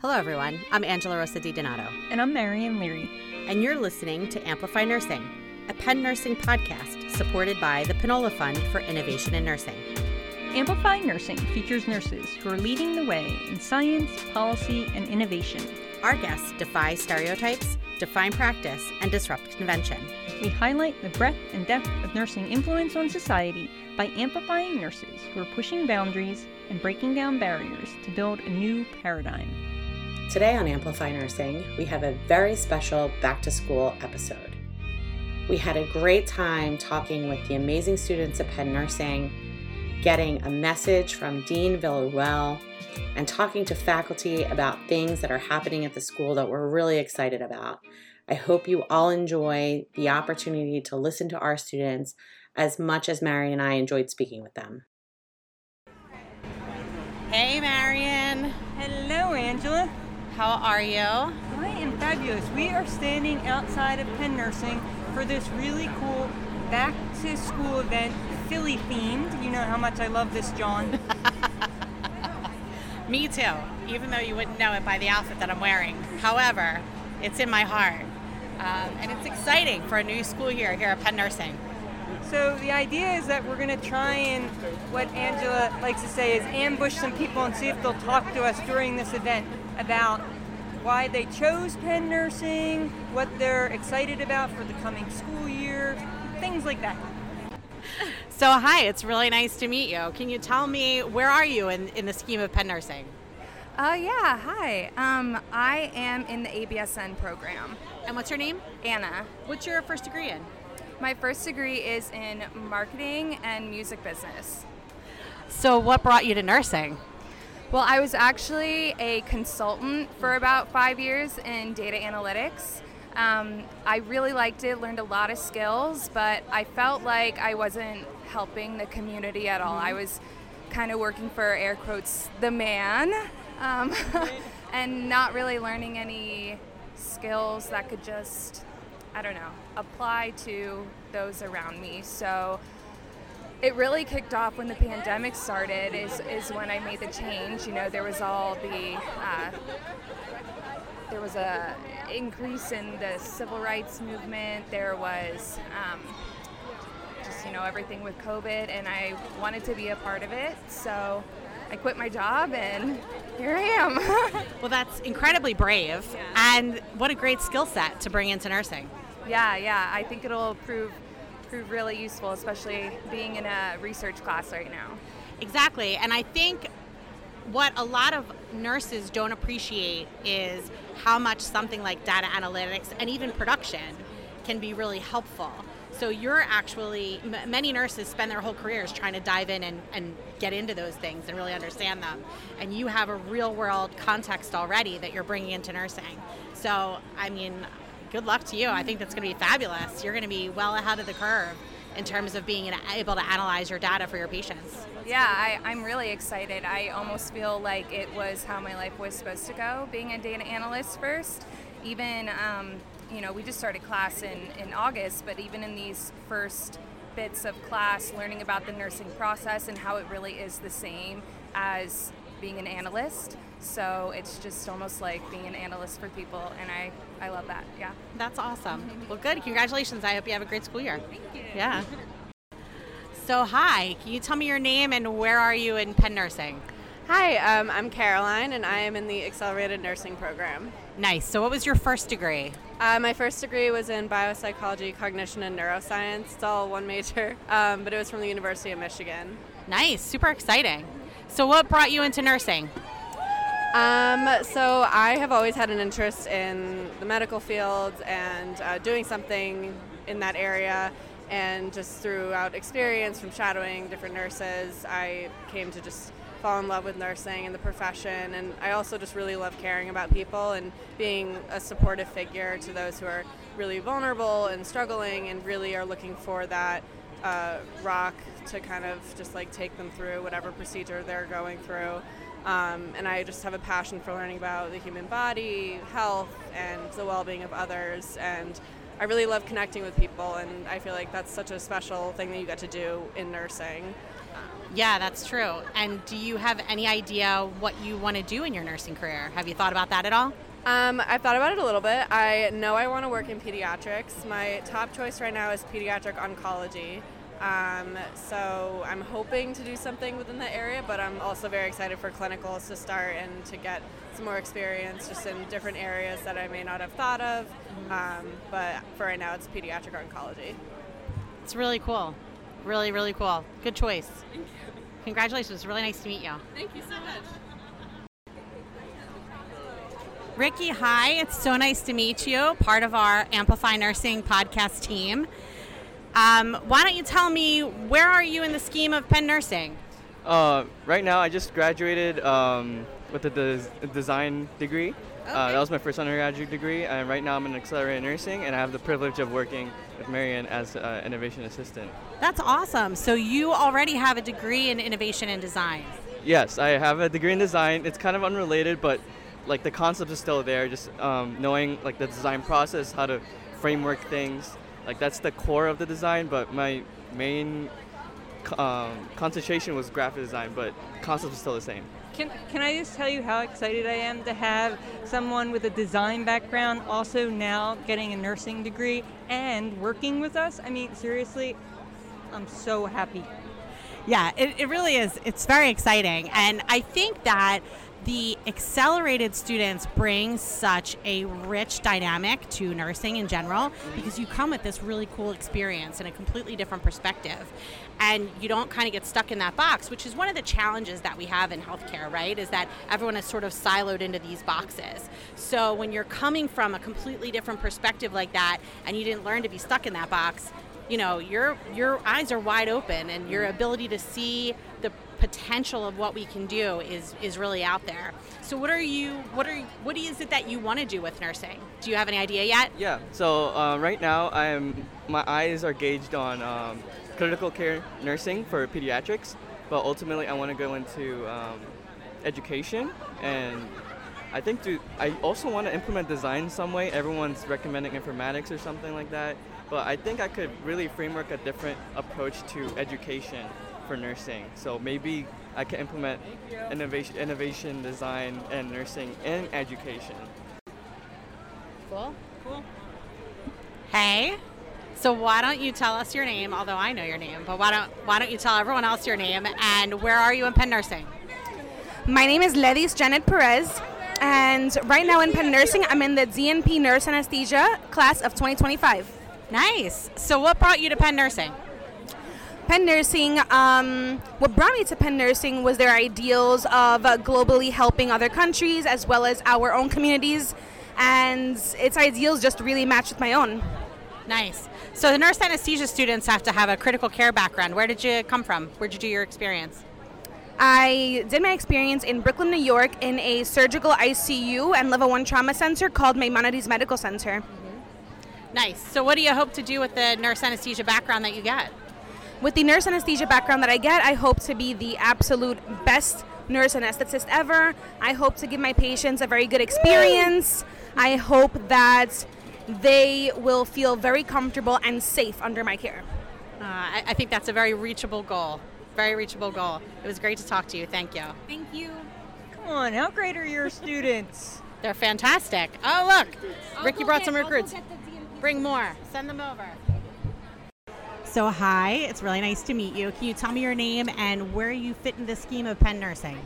Hello, everyone. I'm Angela Rosa Di Donato, And I'm Marion Leary. and you're listening to Amplify Nursing, a Penn Nursing podcast supported by the Pinola Fund for Innovation in Nursing. Amplify Nursing features nurses who are leading the way in science, policy, and innovation. Our guests defy stereotypes, define practice, and disrupt convention. We highlight the breadth and depth of nursing influence on society by amplifying nurses who are pushing boundaries and breaking down barriers to build a new paradigm. Today on Amplify Nursing, we have a very special back to school episode. We had a great time talking with the amazing students at Penn Nursing, getting a message from Dean Villarruel, and talking to faculty about things that are happening at the school that we're really excited about. I hope you all enjoy the opportunity to listen to our students as much as Mary and I enjoyed speaking with them. Hey, Marion. Hello, Angela. How are you? I am fabulous. We are standing outside of Penn Nursing for this really cool back to school event, Philly themed. You know how much I love this, John. Me too, even though you wouldn't know it by the outfit that I'm wearing. However, it's in my heart. Um, and it's exciting for a new school year here at Penn Nursing. So the idea is that we're going to try and, what Angela likes to say, is ambush some people and see if they'll talk to us during this event about why they chose Penn Nursing, what they're excited about for the coming school year, things like that. So, hi, it's really nice to meet you. Can you tell me where are you in, in the scheme of Penn Nursing? Uh, yeah, hi. Um, I am in the ABSN program. And what's your name? Anna. What's your first degree in? My first degree is in marketing and music business. So, what brought you to nursing? Well, I was actually a consultant for about five years in data analytics. Um, I really liked it, learned a lot of skills, but I felt like I wasn't helping the community at all. I was kind of working for air quotes the man um, and not really learning any skills that could just, I don't know, apply to those around me. So it really kicked off when the pandemic started is, is when I made the change. You know, there was all the uh, there was a increase in the civil rights movement. There was um, just you know everything with COVID, and I wanted to be a part of it. So I quit my job, and here I am. Well, that's incredibly brave. And what a great skill set to bring into nursing. yeah, yeah. I think it'll prove prove really useful, especially being in a research class right now. Exactly. And I think what a lot of nurses don't appreciate is how much something like data analytics and even production can be really helpful. So you're actually, m- many nurses spend their whole careers trying to dive in and, and get into those things and really understand them. And you have a real world context already that you're bringing into nursing. So, I mean, good luck to you. I think that's going to be fabulous. You're going to be well ahead of the curve in terms of being able to analyze your data for your patients. Yeah, I, I'm really excited. I almost feel like it was how my life was supposed to go, being a data analyst first. Even, um, you know, we just started class in, in August, but even in these first bits of class, learning about the nursing process and how it really is the same as being an analyst. So it's just almost like being an analyst for people, and I, I love that, yeah. That's awesome. Well, good. Congratulations. I hope you have a great school year. Thank you. Yeah. So, hi. Can you tell me your name and where are you in Penn Nursing? Hi, um, I'm Caroline, and I am in the Accelerated Nursing Program. Nice. So, what was your first degree? Uh, my first degree was in biopsychology, cognition, and neuroscience. It's all one major, um, but it was from the University of Michigan. Nice. Super exciting. So, what brought you into nursing? Um, so I have always had an interest in the medical field and uh, doing something in that area. And just throughout experience from shadowing different nurses, I came to just fall in love with nursing and the profession. And I also just really love caring about people and being a supportive figure to those who are really vulnerable and struggling and really are looking for that uh, rock to kind of just like take them through whatever procedure they're going through. Um, and I just have a passion for learning about the human body, health, and the well being of others. And I really love connecting with people, and I feel like that's such a special thing that you get to do in nursing. Yeah, that's true. And do you have any idea what you want to do in your nursing career? Have you thought about that at all? Um, I've thought about it a little bit. I know I want to work in pediatrics. My top choice right now is pediatric oncology. Um, so I'm hoping to do something within that area, but I'm also very excited for clinicals to start and to get some more experience just in different areas that I may not have thought of. Um, but for right now, it's pediatric oncology. It's really cool. Really, really cool. Good choice. Thank you. Congratulations. It's really nice to meet you. Thank you so much. Ricky, hi. It's so nice to meet you, part of our Amplify Nursing podcast team. Um, why don't you tell me where are you in the scheme of Penn Nursing? Uh, right now, I just graduated um, with a des- design degree. Uh, that was my first undergraduate degree, and right now I'm in accelerated nursing, and I have the privilege of working with Marion as an innovation assistant. That's awesome. So you already have a degree in innovation and design. Yes, I have a degree in design. It's kind of unrelated, but like the concept is still there. Just um, knowing like the design process, how to framework things, like that's the core of the design. But my main um, concentration was graphic design, but concept is still the same. Can, can I just tell you how excited I am to have someone with a design background also now getting a nursing degree and working with us? I mean, seriously, I'm so happy. Yeah, it, it really is. It's very exciting. And I think that the accelerated students bring such a rich dynamic to nursing in general because you come with this really cool experience and a completely different perspective. And you don't kind of get stuck in that box which is one of the challenges that we have in healthcare right is that everyone is sort of siloed into these boxes. So when you're coming from a completely different perspective like that and you didn't learn to be stuck in that box you know your your eyes are wide open and your ability to see the potential of what we can do is is really out there. So what are you what are what is it that you want to do with nursing? Do you have any idea yet? Yeah. So uh, right now, I'm my eyes are gauged on um, critical care nursing for pediatrics, but ultimately I want to go into um, education and. I think to, I also want to implement design some way. Everyone's recommending informatics or something like that, but I think I could really framework a different approach to education for nursing. So maybe I can implement innovation, innovation, design, and nursing in education. Cool. Cool. Hey. So why don't you tell us your name? Although I know your name, but why don't why don't you tell everyone else your name and where are you in Penn Nursing? My name is Ledis Janet Perez, and right now in Penn Nursing, I'm in the DNP Nurse Anesthesia class of 2025. Nice. So what brought you to Penn Nursing? Penn Nursing, um, what brought me to Penn Nursing was their ideals of uh, globally helping other countries as well as our own communities, and its ideals just really matched with my own. Nice. So the nurse anesthesia students have to have a critical care background. Where did you come from? Where did you do your experience? I did my experience in Brooklyn, New York, in a surgical ICU and level one trauma center called Maimonides Medical Center. Nice. So, what do you hope to do with the nurse anesthesia background that you get? With the nurse anesthesia background that I get, I hope to be the absolute best nurse anesthetist ever. I hope to give my patients a very good experience. I hope that they will feel very comfortable and safe under my care. Uh, I, I think that's a very reachable goal. Very reachable goal. It was great to talk to you. Thank you. Thank you. Come on, how great are your students? They're fantastic. Oh, look. Ricky brought some recruits. Bring more. Send them over. So, hi, it's really nice to meet you. Can you tell me your name and where you fit in the scheme of Penn Nursing?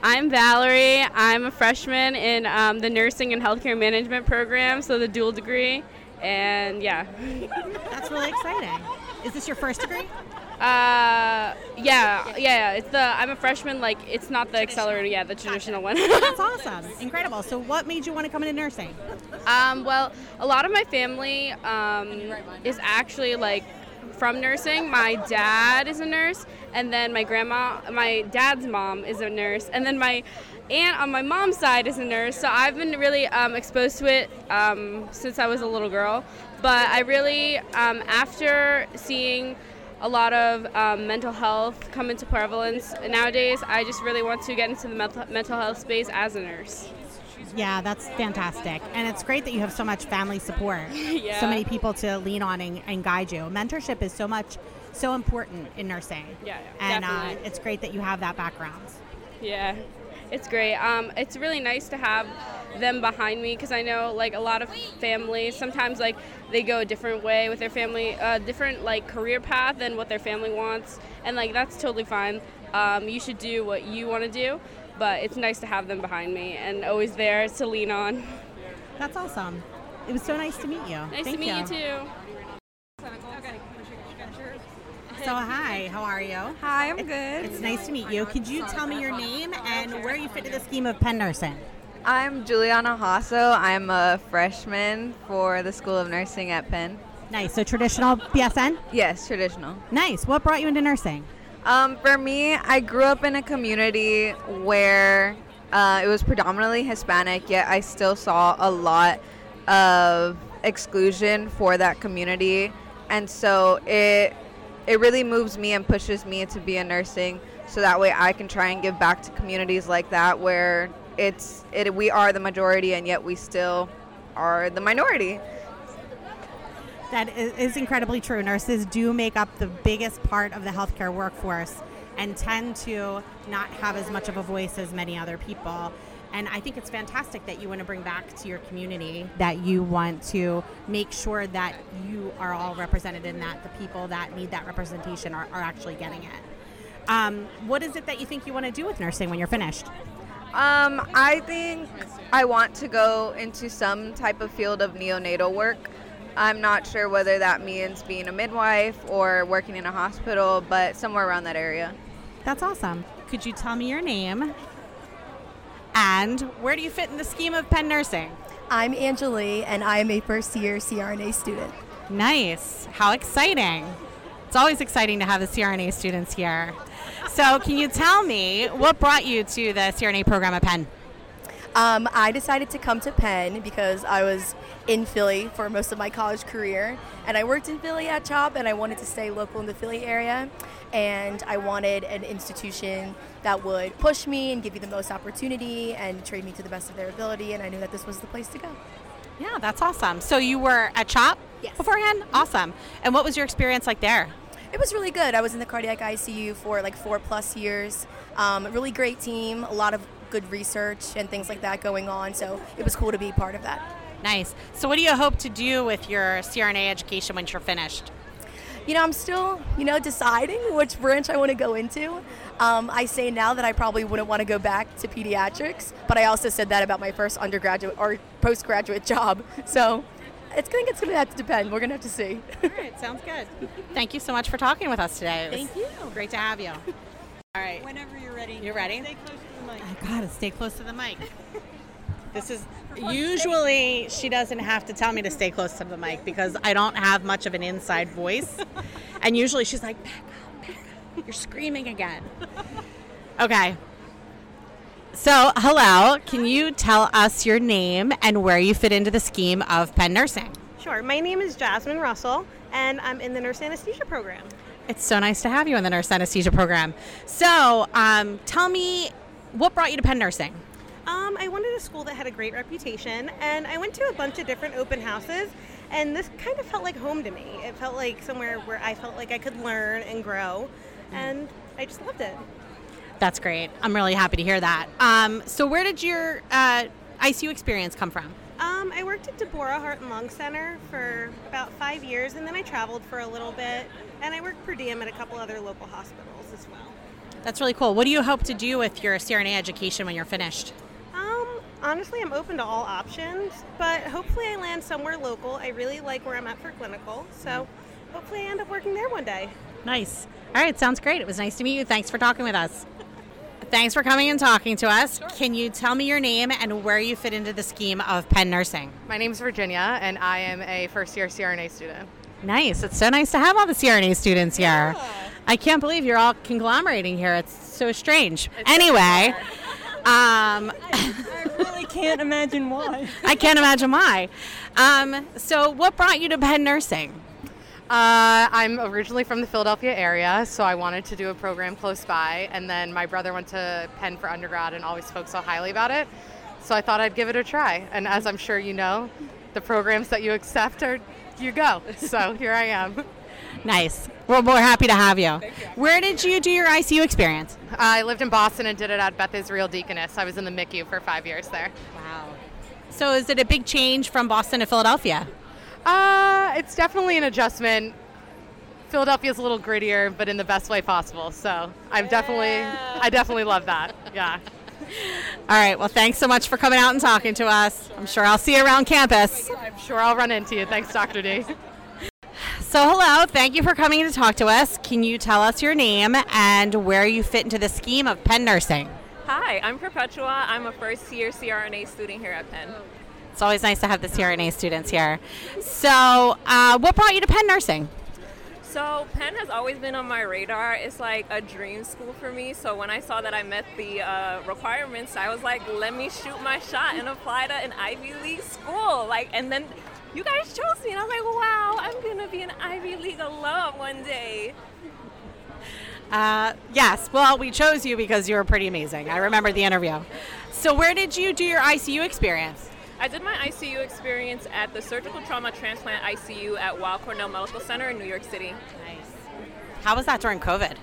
I'm Valerie. I'm a freshman in um, the nursing and healthcare management program, so the dual degree. And yeah. That's really exciting. Is this your first degree? Uh, yeah, yeah. It's the I'm a freshman. Like it's not the accelerator. Yeah, the traditional one. That's awesome. Incredible. So, what made you want to come into nursing? Um, well, a lot of my family um, is actually like from nursing. My dad is a nurse, and then my grandma, my dad's mom is a nurse, and then my aunt on my mom's side is a nurse. So I've been really um, exposed to it um, since I was a little girl. But I really, um, after seeing a lot of um, mental health come into prevalence nowadays, I just really want to get into the mental, mental health space as a nurse. Yeah, that's fantastic. And it's great that you have so much family support. Yeah. So many people to lean on and, and guide you. Mentorship is so much so important in nursing. Yeah, and uh, it's great that you have that background. Yeah, it's great. Um, it's really nice to have them behind me because I know like a lot of families sometimes like they go a different way with their family, a different like career path than what their family wants, and like that's totally fine. Um, you should do what you want to do, but it's nice to have them behind me and always there to lean on. That's awesome. It was so nice to meet you. Nice Thank to meet you. too. So hi, how are you? Hi, I'm good. It's nice to meet you. Could you tell me your name and where you fit into the scheme of Penn Nursing? I'm Juliana Hasso. I'm a freshman for the School of Nursing at Penn. Nice. So traditional BSN? Yes, traditional. Nice. What brought you into nursing? Um, for me, I grew up in a community where uh, it was predominantly Hispanic, yet I still saw a lot of exclusion for that community, and so it it really moves me and pushes me to be in nursing, so that way I can try and give back to communities like that where it's it we are the majority and yet we still are the minority. That is incredibly true. Nurses do make up the biggest part of the healthcare workforce and tend to not have as much of a voice as many other people. And I think it's fantastic that you want to bring back to your community that you want to make sure that you are all represented in that the people that need that representation are, are actually getting it. Um, what is it that you think you want to do with nursing when you're finished? Um, I think I want to go into some type of field of neonatal work. I'm not sure whether that means being a midwife or working in a hospital, but somewhere around that area. That's awesome. Could you tell me your name? And where do you fit in the scheme of Penn Nursing? I'm Angelie, and I am a first year CRNA student. Nice. How exciting. It's always exciting to have the CRNA students here. So, can you tell me what brought you to the CRNA program at Penn? Um, I decided to come to Penn because I was in Philly for most of my college career, and I worked in Philly at CHOP, and I wanted to stay local in the Philly area, and I wanted an institution that would push me and give me the most opportunity and train me to the best of their ability, and I knew that this was the place to go. Yeah, that's awesome. So, you were at CHOP Yes. beforehand? Awesome. And what was your experience like there? It was really good. I was in the cardiac ICU for like four plus years. Um, really great team, a lot of good research and things like that going on. So it was cool to be part of that. Nice. So, what do you hope to do with your CRNA education once you're finished? You know, I'm still, you know, deciding which branch I want to go into. Um, I say now that I probably wouldn't want to go back to pediatrics, but I also said that about my first undergraduate or postgraduate job. So it's going to it's going to have to depend. We're going to have to see. All right, sounds good. Thank you so much for talking with us today. Thank you. Great to have you. All right. Whenever you're ready. You're ready? Stay close to the mic. I gotta stay close to the mic. This is usually she doesn't have to tell me to stay close to the mic because I don't have much of an inside voice. And usually she's like, back up, back up. You're screaming again. Okay. So, hello. Can you tell us your name and where you fit into the scheme of Penn Nursing? Sure. My name is Jasmine Russell, and I'm in the nurse anesthesia program. It's so nice to have you in the nurse anesthesia program. So, um, tell me what brought you to Penn Nursing? Um, I wanted a school that had a great reputation, and I went to a bunch of different open houses, and this kind of felt like home to me. It felt like somewhere where I felt like I could learn and grow, and I just loved it. That's great. I'm really happy to hear that. Um, so, where did your uh, ICU experience come from? Um, I worked at Deborah Heart and Lung Center for about five years, and then I traveled for a little bit, and I worked per diem at a couple other local hospitals as well. That's really cool. What do you hope to do with your CRNA education when you're finished? Um, honestly, I'm open to all options, but hopefully I land somewhere local. I really like where I'm at for clinical, so hopefully I end up working there one day. Nice. All right, sounds great. It was nice to meet you. Thanks for talking with us. Thanks for coming and talking to us. Can you tell me your name and where you fit into the scheme of Penn Nursing? My name is Virginia, and I am a first year CRNA student. Nice. It's so nice to have all the CRNA students here. I can't believe you're all conglomerating here. It's so strange. anyway, um, I really can't imagine why. I can't imagine why. Um, so, what brought you to Penn Nursing? Uh, I'm originally from the Philadelphia area, so I wanted to do a program close by, and then my brother went to Penn for undergrad and always spoke so highly about it. So I thought I'd give it a try. And as I'm sure you know, the programs that you accept are you go. So here I am. Nice. Well, we're happy to have you. Where did you do your ICU experience? I lived in Boston and did it at Beth Israel Deaconess. I was in the MICU for five years there. Wow. So, is it a big change from Boston to Philadelphia? Uh, it's definitely an adjustment. Philadelphia's a little grittier, but in the best way possible. So I'm definitely, I definitely love that. Yeah. All right. Well, thanks so much for coming out and talking to us. I'm sure I'll see you around campus. I'm sure I'll run into you. Thanks, Dr. D. So, hello. Thank you for coming to talk to us. Can you tell us your name and where you fit into the scheme of Penn Nursing? Hi, I'm Perpetua. I'm a first year CRNA student here at Penn. It's always nice to have the CRNA students here. So, uh, what brought you to Penn Nursing? So Penn has always been on my radar. It's like a dream school for me. So when I saw that I met the uh, requirements, I was like, let me shoot my shot and apply to an Ivy League school. Like, and then you guys chose me, and I was like, wow, I'm gonna be an Ivy League alum one day. Uh, yes. Well, we chose you because you were pretty amazing. I remember the interview. So, where did you do your ICU experience? I did my ICU experience at the Surgical Trauma Transplant ICU at Weill Cornell Medical Center in New York City. Nice. How was that during COVID?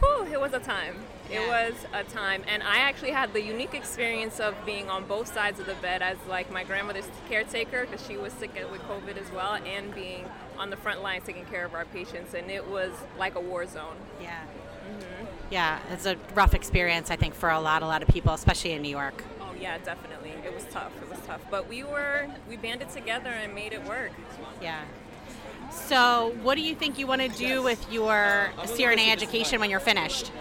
Whew, it was a time. It was a time, and I actually had the unique experience of being on both sides of the bed as like my grandmother's caretaker because she was sick with COVID as well, and being on the front lines taking care of our patients, and it was like a war zone. Yeah. hmm Yeah, it's a rough experience, I think, for a lot, a lot of people, especially in New York. Oh yeah, definitely. It was tough. It tough, but we were we banded together and made it work. Yeah. So, what do you think you want to do with your CRNA education when you're finished?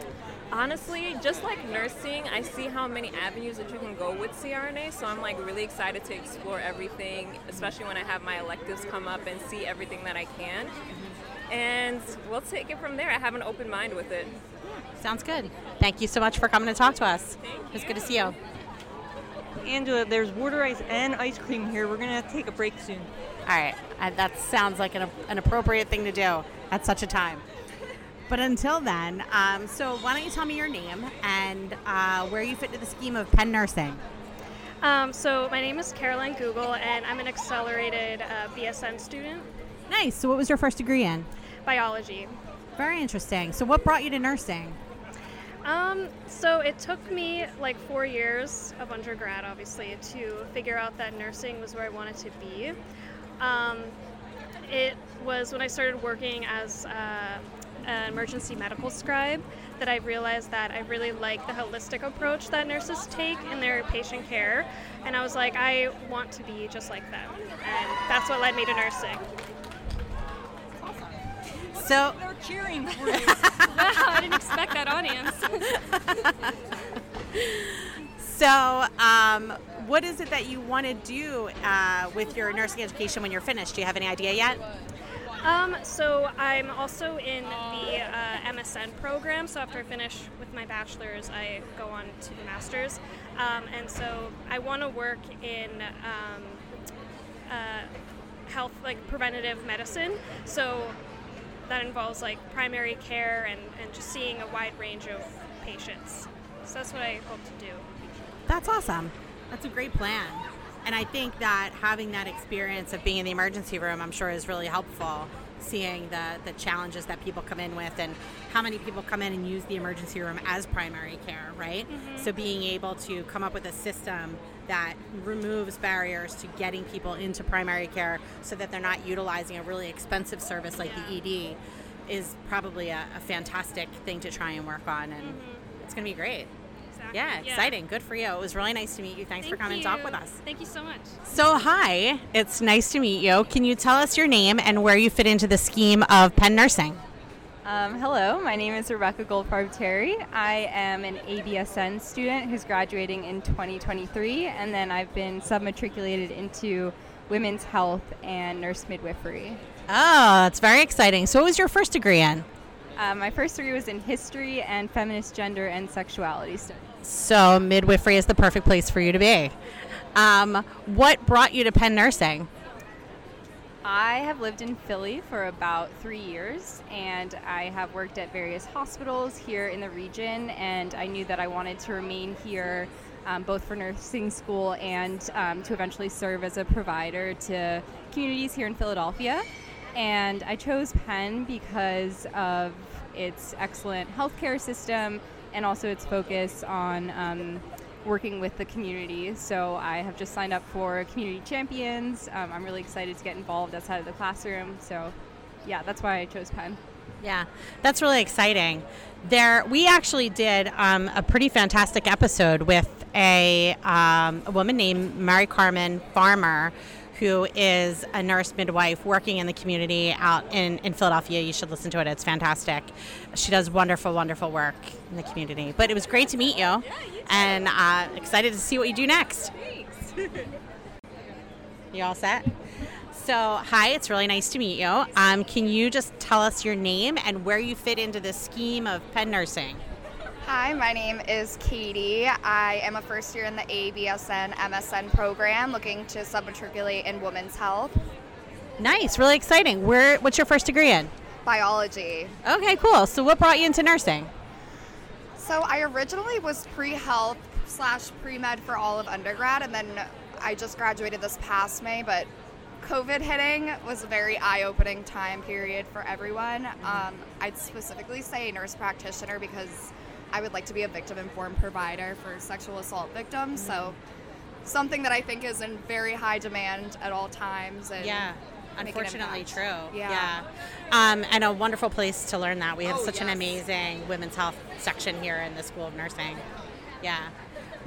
Honestly, just like nursing, I see how many avenues that you can go with CRNA. So I'm like really excited to explore everything, especially when I have my electives come up and see everything that I can. And we'll take it from there. I have an open mind with it. Sounds good. Thank you so much for coming to talk to us. It was good to see you. Angela, there's water ice and ice cream here. We're gonna have to take a break soon. All right, uh, that sounds like an, an appropriate thing to do at such a time. But until then, um, so why don't you tell me your name and uh, where you fit into the scheme of Penn Nursing? Um, so my name is Caroline Google, and I'm an accelerated uh, BSN student, Nice. So, what was your first degree in? biology. Very interesting. So, what brought you to nursing? Um, so it took me like four years of undergrad, obviously, to figure out that nursing was where I wanted to be. Um, it was when I started working as uh, an emergency medical scribe that I realized that I really like the holistic approach that nurses take in their patient care. And I was like, I want to be just like them. And that's what led me to nursing. So, they're cheering for you. wow, I didn't expect that audience. So, um, what is it that you want to do uh, with your nursing education when you're finished? Do you have any idea yet? Um, so I'm also in the uh, MSN program. So after I finish with my bachelor's, I go on to the master's. Um, and so I want to work in um, uh, health, like preventative medicine. So that involves like primary care and, and just seeing a wide range of patients. So that's what I hope to do. That's awesome. That's a great plan. And I think that having that experience of being in the emergency room, I'm sure, is really helpful. Seeing the, the challenges that people come in with and how many people come in and use the emergency room as primary care, right? Mm-hmm. So being able to come up with a system that removes barriers to getting people into primary care so that they're not utilizing a really expensive service like the ED is probably a, a fantastic thing to try and work on. And mm-hmm. it's going to be great. Yeah, Yeah. exciting. Good for you. It was really nice to meet you. Thanks for Thank coming to talk with us. Thank you so much. So, hi, it's nice to meet you. Can you tell us your name and where you fit into the scheme of Penn Nursing? Um, hello, my name is Rebecca Goldfarb Terry. I am an ABSN student who's graduating in 2023, and then I've been submatriculated into women's health and nurse midwifery. Oh, that's very exciting. So, what was your first degree in? Uh, my first degree was in history and feminist gender and sexuality studies. So, midwifery is the perfect place for you to be. Um, what brought you to Penn Nursing? I have lived in Philly for about three years, and I have worked at various hospitals here in the region. And I knew that I wanted to remain here, um, both for nursing school and um, to eventually serve as a provider to communities here in Philadelphia. And I chose Penn because of its excellent healthcare system and also its focus on um, working with the community. So I have just signed up for Community Champions. Um, I'm really excited to get involved outside of the classroom. So, yeah, that's why I chose Penn. Yeah, that's really exciting. There, we actually did um, a pretty fantastic episode with a, um, a woman named Mary Carmen Farmer, who is a nurse midwife working in the community out in, in Philadelphia. You should listen to it, it's fantastic. She does wonderful, wonderful work in the community. But it was great to meet you, and uh, excited to see what you do next. you all set? So, hi, it's really nice to meet you. Um, can you just tell us your name and where you fit into the scheme of Penn Nursing? Hi, my name is Katie. I am a first year in the ABSN MSN program looking to submatriculate in women's health. Nice, really exciting. Where? What's your first degree in? Biology. Okay, cool. So, what brought you into nursing? So, I originally was pre health slash pre med for all of undergrad, and then I just graduated this past May, but COVID hitting was a very eye opening time period for everyone. Um, I'd specifically say nurse practitioner because I would like to be a victim informed provider for sexual assault victims. So, something that I think is in very high demand at all times. And Yeah, an unfortunately true. Yeah. Um, and a wonderful place to learn that. We have Oh, such an amazing women's health section here in the School of Nursing. Yeah.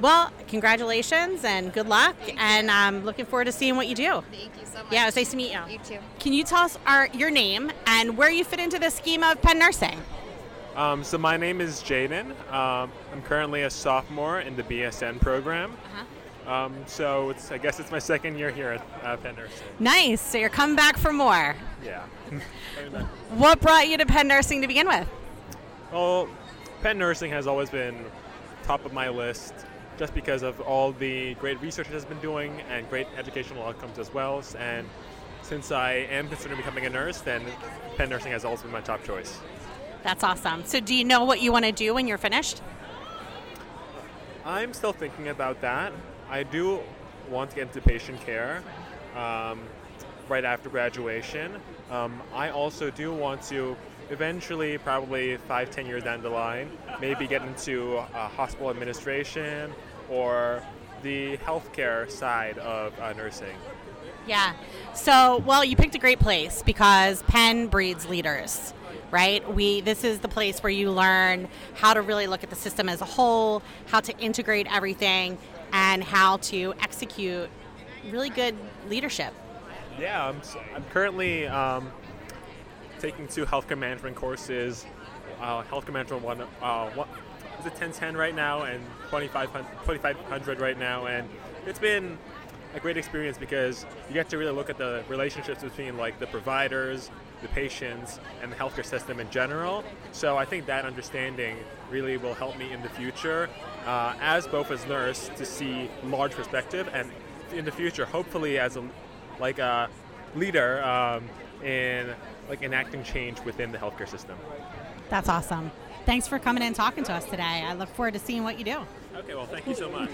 Well, congratulations and good luck. and I'm looking forward to seeing what you do. Thank you so much. Yeah, it was nice to meet you. You too. Can you tell us our, your name and where you fit into the scheme of Penn Nursing? Um, so my name is Jaden. Um, I'm currently a sophomore in the BSN program. Um, so it's, I guess it's my second year here at uh, Penn Nursing. Nice. So you're coming back for more. Yeah. What brought you to Penn Nursing to begin with? well, Penn Nursing has always been top of my list just because of all the great research it has been doing and great educational outcomes as well. And since I am considering becoming a nurse, then Penn Nursing has always been my top choice. That's awesome. So do you know what you want to do when you're finished? I'm still thinking about that. I do want to get into patient care um, right after graduation. Um, I also do want to eventually, probably five, ten years down the line, maybe get into uh, hospital administration or the healthcare side of uh, nursing. Yeah. So, well, you picked a great place because Penn breeds leaders, right? We this is the place where you learn how to really look at the system as a whole, how to integrate everything, and how to execute really good leadership. Yeah, I'm, I'm currently um, taking two healthcare management courses. Uh, healthcare management one, uh, it 1010 right now and 2500, 2500 right now, and it's been a great experience because you get to really look at the relationships between like the providers, the patients, and the healthcare system in general. So I think that understanding really will help me in the future, uh, as both as nurse to see large perspective, and in the future, hopefully as a like a leader um, in like enacting change within the healthcare system. That's awesome. Thanks for coming in and talking to us today. I look forward to seeing what you do. Okay, well, thank you so much.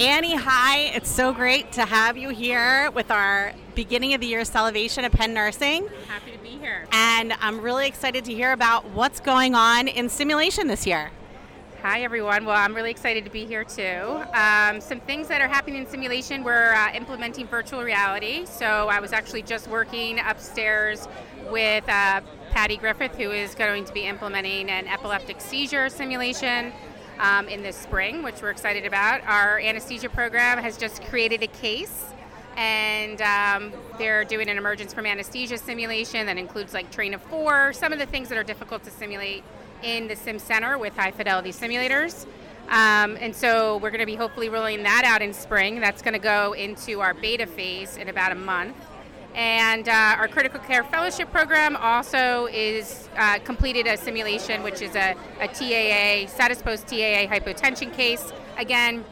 Annie, hi. It's so great to have you here with our beginning of the year celebration at Penn Nursing. Happy to be here. And I'm really excited to hear about what's going on in simulation this year. Hi, everyone. Well, I'm really excited to be here too. Um, some things that are happening in simulation, we're uh, implementing virtual reality. So I was actually just working upstairs with uh, Patty Griffith, who is going to be implementing an epileptic seizure simulation um, in the spring, which we're excited about. Our anesthesia program has just created a case. And um, they're doing an emergence from anesthesia simulation that includes like train of four, some of the things that are difficult to simulate in the Sim Center with high fidelity simulators. Um, and so we're going to be hopefully rolling that out in spring. That's going to go into our beta phase in about a month. And uh, our critical care fellowship program also is uh, completed a simulation, which is a, a TAA, status post TAA hypotension case. Again,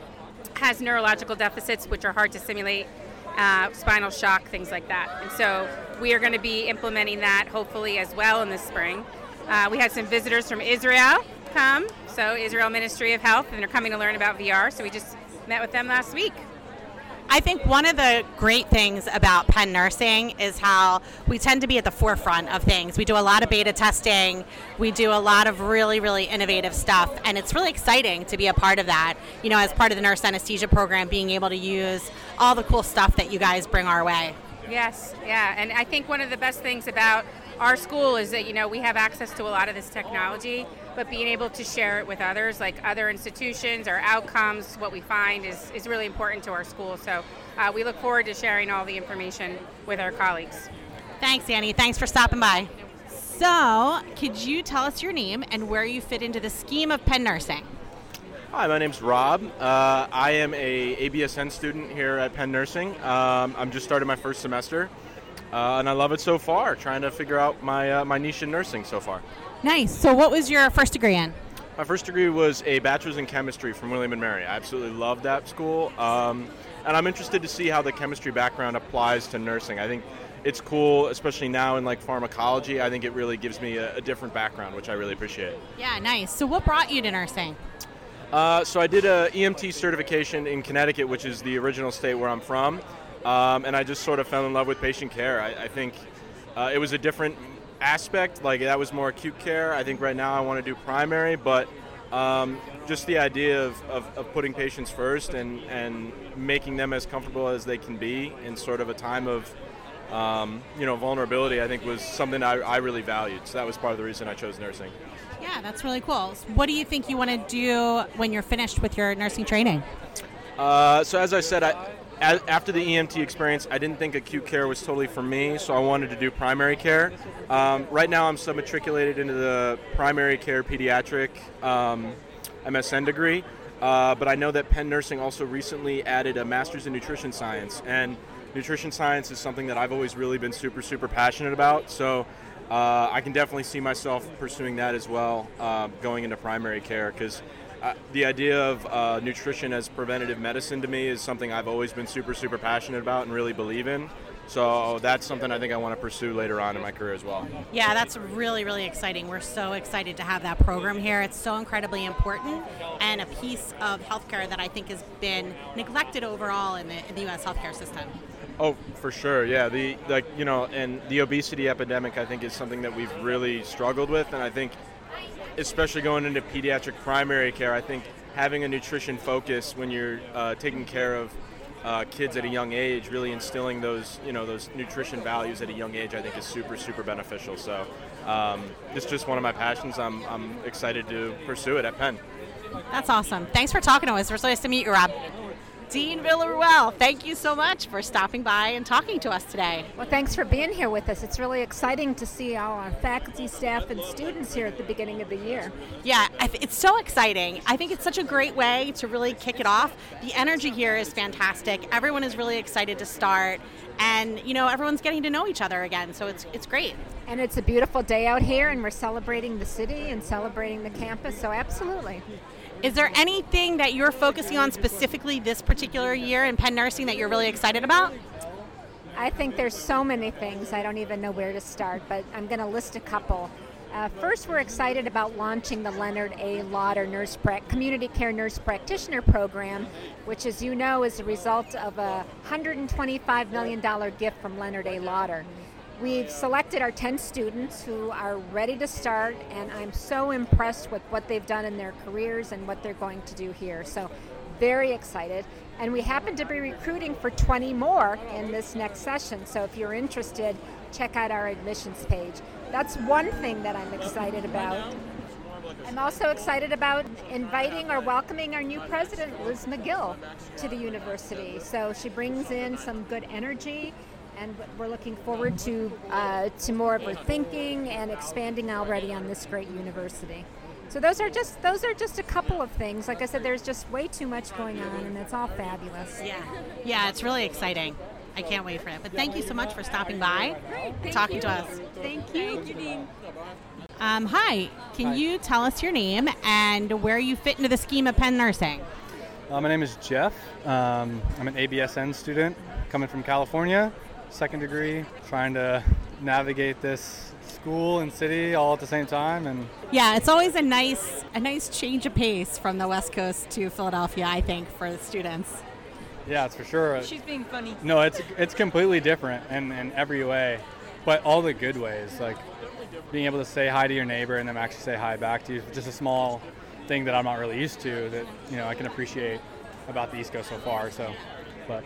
has neurological deficits, which are hard to simulate, uh, spinal shock, things like that. And so we are going to be implementing that hopefully as well in the spring. Uh, we had some visitors from Israel come, so Israel Ministry of Health, and they're coming to learn about VR. So we just met with them last week. I think one of the great things about Penn Nursing is how we tend to be at the forefront of things. We do a lot of beta testing, we do a lot of really, really innovative stuff, and it's really exciting to be a part of that. You know, as part of the nurse anesthesia program, being able to use all the cool stuff that you guys bring our way. Yes, yeah, and I think one of the best things about our school is that you know we have access to a lot of this technology, but being able to share it with others, like other institutions or outcomes, what we find is, is really important to our school. So uh, we look forward to sharing all the information with our colleagues. Thanks, Annie. Thanks for stopping by. So, could you tell us your name and where you fit into the scheme of Penn Nursing? Hi, my name's Rob. Uh, I am a ABSN student here at Penn Nursing. Um, I'm just starting my first semester, uh, and I love it so far. Trying to figure out my uh, my niche in nursing so far. Nice. So, what was your first degree in? My first degree was a bachelor's in chemistry from William and Mary. I absolutely loved that school, um, and I'm interested to see how the chemistry background applies to nursing. I think it's cool, especially now in like pharmacology. I think it really gives me a, a different background, which I really appreciate. Yeah, nice. So, what brought you to nursing? Uh, so I did a EMT certification in Connecticut, which is the original state where I'm from, um, and I just sort of fell in love with patient care. I, I think uh, it was a different aspect. Like that was more acute care. I think right now I want to do primary, but um, just the idea of, of, of, putting patients first and, and making them as comfortable as they can be in sort of a time of um, you know vulnerability, I think was something I, I really valued. So that was part of the reason I chose nursing. Yeah, that's really cool. so What do you think you want to do when you're finished with your nursing training? Uh, so as I said, I, after the EMT experience, I didn't think acute care was totally for me, so I wanted to do primary care. Um, right now, I'm submatriculated into the primary care pediatric um, MSN degree, uh, but I know that Penn Nursing also recently added a master's in nutrition science, and nutrition science is something that I've always really been super, super passionate about. So uh, I can definitely see myself pursuing that as well, uh, going into primary care, because the idea of uh, nutrition as preventative medicine to me is something I've always been super, super passionate about and really believe in. So that's something I think I want to pursue later on in my career as well. Yeah, that's really, really exciting. We're so excited to have that program here. It's so incredibly important and a piece of healthcare that I think has been neglected overall in the, in the U.S. healthcare system. Oh, for sure. Yeah, the like you know, and the obesity epidemic I think is something that we've really struggled with, and I think especially going into pediatric primary care, I think having a nutrition focus when you're uh, taking care of uh, kids at a young age, really instilling those you know those nutrition values at a young age, I think is super super beneficial. So um, it's just one of my passions. I'm I'm excited to pursue it at Penn. That's awesome. Thanks for talking to us. We're so nice to meet you, Rob. Dean Villarruel, thank you so much for stopping by and talking to us today. Well, thanks for being here with us. It's really exciting to see all our faculty, staff, and students here at the beginning of the year. Yeah, it's so exciting. I think it's such a great way to really kick it off. The energy here is fantastic. Everyone is really excited to start, and you know everyone's getting to know each other again. So it's it's great. And it's a beautiful day out here, and we're celebrating the city and celebrating the campus. So absolutely. Is there anything that you're focusing on specifically this particular year in Penn Nursing that you're really excited about? I think there's so many things. I don't even know where to start, but I'm going to list a couple. Uh, first, we're excited about launching the Leonard A. Lauder Nurse pra- Community Care Nurse Practitioner Program, which, as you know, is a result of a $125 million gift from Leonard A. Lauder. We've selected our 10 students who are ready to start, and I'm so impressed with what they've done in their careers and what they're going to do here. So, very excited. And we happen to be recruiting for 20 more in this next session. So, if you're interested, check out our admissions page. That's one thing that I'm excited about. I'm also excited about inviting or welcoming our new president, Liz Magill, to the university. So she brings in some good energy and we're looking forward to uh, to more of her thinking and expanding already on this great university. So those are just those are just a couple of things. Like I said, there's just way too much going on, and it's all fabulous. Yeah, yeah, it's really exciting. I can't wait for it. But thank you so much for stopping by, and talking to us. Thank you. Um, hi, can hi. you tell us your name and where you fit into the scheme of Penn Nursing? Uh, my name is Jeff. Um, I'm an ABSN student coming from California second degree, trying to navigate this school and city all at the same time and yeah it's always a nice a nice change of pace from the west coast to philadelphia i think for the students Yeah, it's for sure. She's being funny. No, it's it's completely different in, in every way, but all the good ways, like being able to say hi to your neighbor and them actually say hi back to you. Just a small thing that I'm not really used to that you know I can appreciate about the East Coast so far. So, but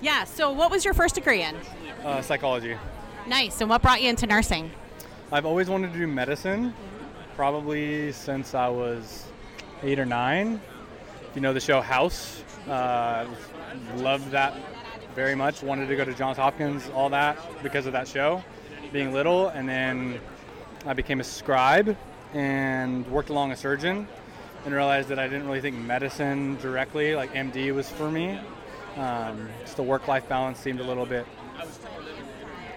Yeah. So, what was your first degree in? uh, psychology. Nice. And what brought you into nursing? I've always wanted to do medicine, probably since I was eight or nine. If you know the show House, uh, loved that very much. Wanted to go to Johns Hopkins, all that because of that show, being little, and then I became a scribe and worked along a surgeon, and realized that I didn't really think medicine directly, like MD, was for me. Um, just the work-life balance seemed a little bit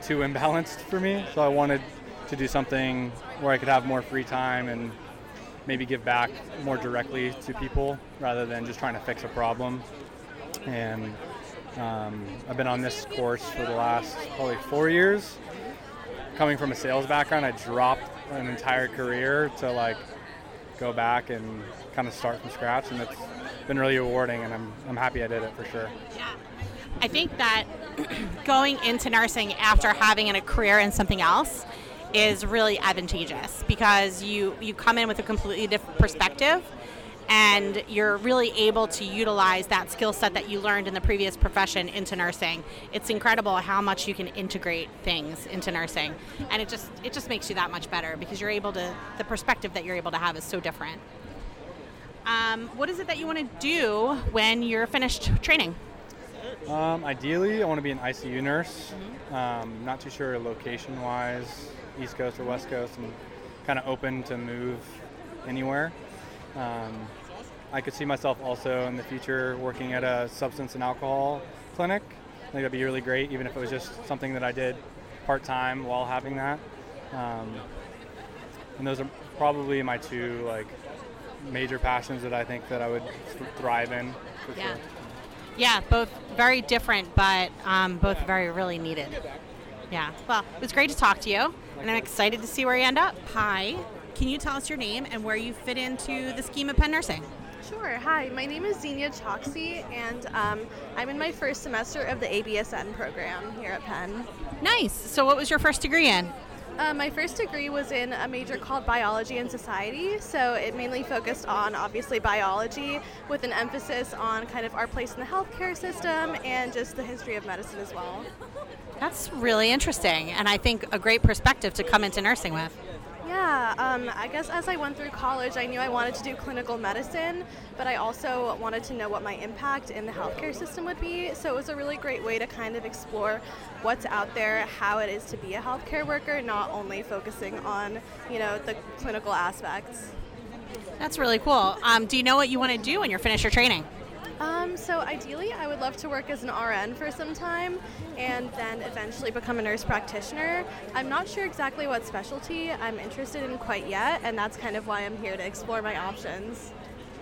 too imbalanced for me. So I wanted to do something where I could have more free time and maybe give back more directly to people rather than just trying to fix a problem. And um, I've been on this course for the last probably four years. Coming from a sales background, I dropped an entire career to like go back and kind of start from scratch, and it's been really rewarding. And I'm, I'm happy I did it for sure. I think that going into nursing after having a career in something else is really advantageous because you you come in with a completely different perspective and you're really able to utilize that skill set that you learned in the previous profession into nursing. It's incredible how much you can integrate things into nursing and it just it just makes you that much better because you're able to the perspective that you're able to have is so different. Um, what is it that you want to do when you're finished training? Um, ideally, I want to be an ICU nurse. Um, not too sure location wise, East Coast or West Coast. I'm kind of open to move anywhere. Um, I could see myself also in the future working at a substance and alcohol clinic. I think that'd be really great, even if it was just something that I did part time while having that. Um, and those are probably my two like major passions that I think that I would th- thrive in. For Yeah. sure. Yeah, both very different, but um, both very really needed. Yeah. Well, it was great to talk to you, and I'm excited to see where you end up. Hi. Can you tell us your name and where you fit into the scheme of Penn Nursing? Sure. Hi, my name is Xenia Choksy, and um, I'm in my first semester of the ABSN program here at Penn. Nice. So, what was your first degree in? Uh, my first degree was in a major called Biology and Society, so it mainly focused on obviously biology with an emphasis on kind of our place in the healthcare system and just the history of medicine as well. That's really interesting, and I think a great perspective to come into nursing with. Yeah, um, I guess as I went through college, I knew I wanted to do clinical medicine, but I also wanted to know what my impact in the healthcare system would be. So it was a really great way to kind of explore what's out there, how it is to be a healthcare worker, not only focusing on, you know, the clinical aspects. That's really cool. Um, do you know what you want to do when you're finished your training? Um, so ideally, I would love to work as an RN for some time and then eventually become a nurse practitioner. I'm not sure exactly what specialty I'm interested in quite yet, and that's kind of why I'm here to explore my options.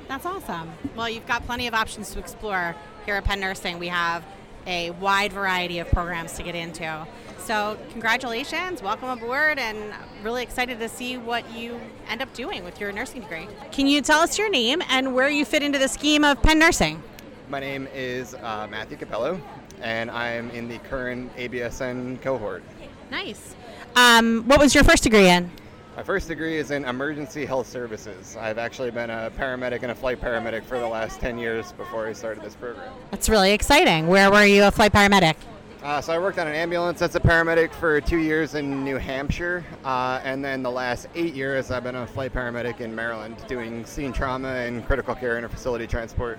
That's awesome. Well, you've got plenty of options to explore here at Penn Nursing. We have a wide variety of programs to get into. So, congratulations, welcome aboard, and really excited to see what you end up doing with your nursing degree. Can you tell us your name and where you fit into the scheme of Penn Nursing? My name is uh, Matthew Capello, and I'm in the current ABSN cohort. Nice. Um, what was your first degree in? My first degree is in emergency health services. I've actually been a paramedic and a flight paramedic for the last 10 years before I started this program. That's really exciting. Where were you a flight paramedic? Uh, so I worked on an ambulance as a paramedic for two years in New Hampshire, uh, and then the last eight years I've been a flight paramedic in Maryland doing scene trauma and critical care interfacility transport.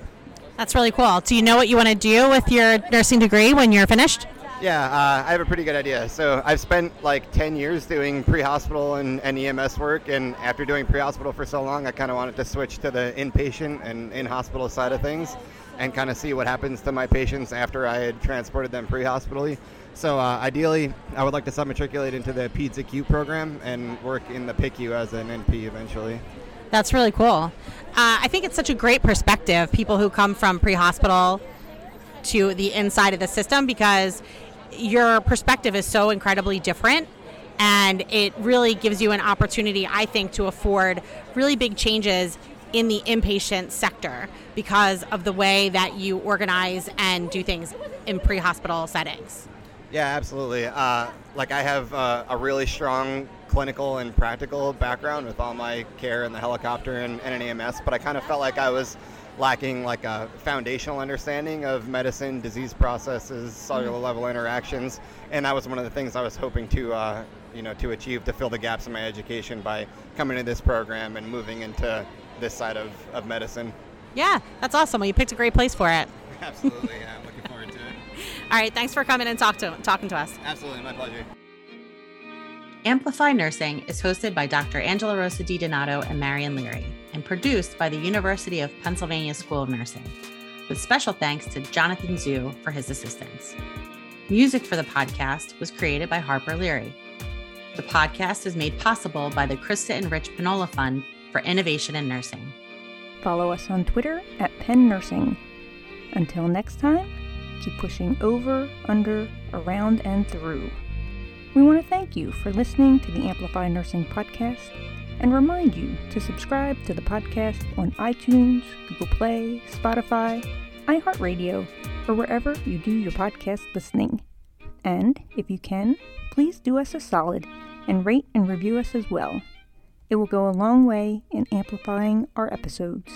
That's really cool. Do you know what you want to do with your nursing degree when you're finished? Yeah, uh, I have a pretty good idea. So I've spent like 10 years doing pre-hospital and, and EMS work, and after doing pre-hospital for so long, I kind of wanted to switch to the inpatient and in-hospital side of things, and kind of see what happens to my patients after I had transported them pre-hospitally. So uh, ideally, I would like to sub-matriculate into the PEDS acute program and work in the PICU as an NP eventually. That's really cool. Uh, I think it's such a great perspective, people who come from pre hospital to the inside of the system, because your perspective is so incredibly different. And it really gives you an opportunity, I think, to afford really big changes in the inpatient sector because of the way that you organize and do things in pre hospital settings. Yeah, absolutely. Uh, like I have uh, a really strong clinical and practical background with all my care in the helicopter and, and an EMS, but I kind of felt like I was lacking like a foundational understanding of medicine, disease processes, cellular Mm-hmm. level interactions, and that was one of the things I was hoping to, uh, you know, to achieve to fill the gaps in my education by coming to this program and moving into this side of, of medicine. Yeah, that's awesome. Well, you picked a great place for it. Absolutely, yeah. I'm looking forward to it. All right, thanks for coming and talk to, talking to us. Absolutely, my pleasure. Amplify Nursing is hosted by Dr. Angela Rosa Di Donato and Marion Leary and produced by the University of Pennsylvania School of Nursing, with special thanks to Jonathan Zhu for his assistance. Music for the podcast was created by Harper Leary. The podcast is made possible by the Krista and Rich Pinola Fund for Innovation in Nursing. Follow us on Twitter at Penn Nursing. Until next time, keep pushing over, under, around, and through. We want to thank you for listening to the Amplify Nursing podcast and remind you to subscribe to the podcast on iTunes, Google Play, Spotify, iHeartRadio, or wherever you do your podcast listening. And if you can, please do us a solid and rate and review us as well. It will go a long way in amplifying our episodes.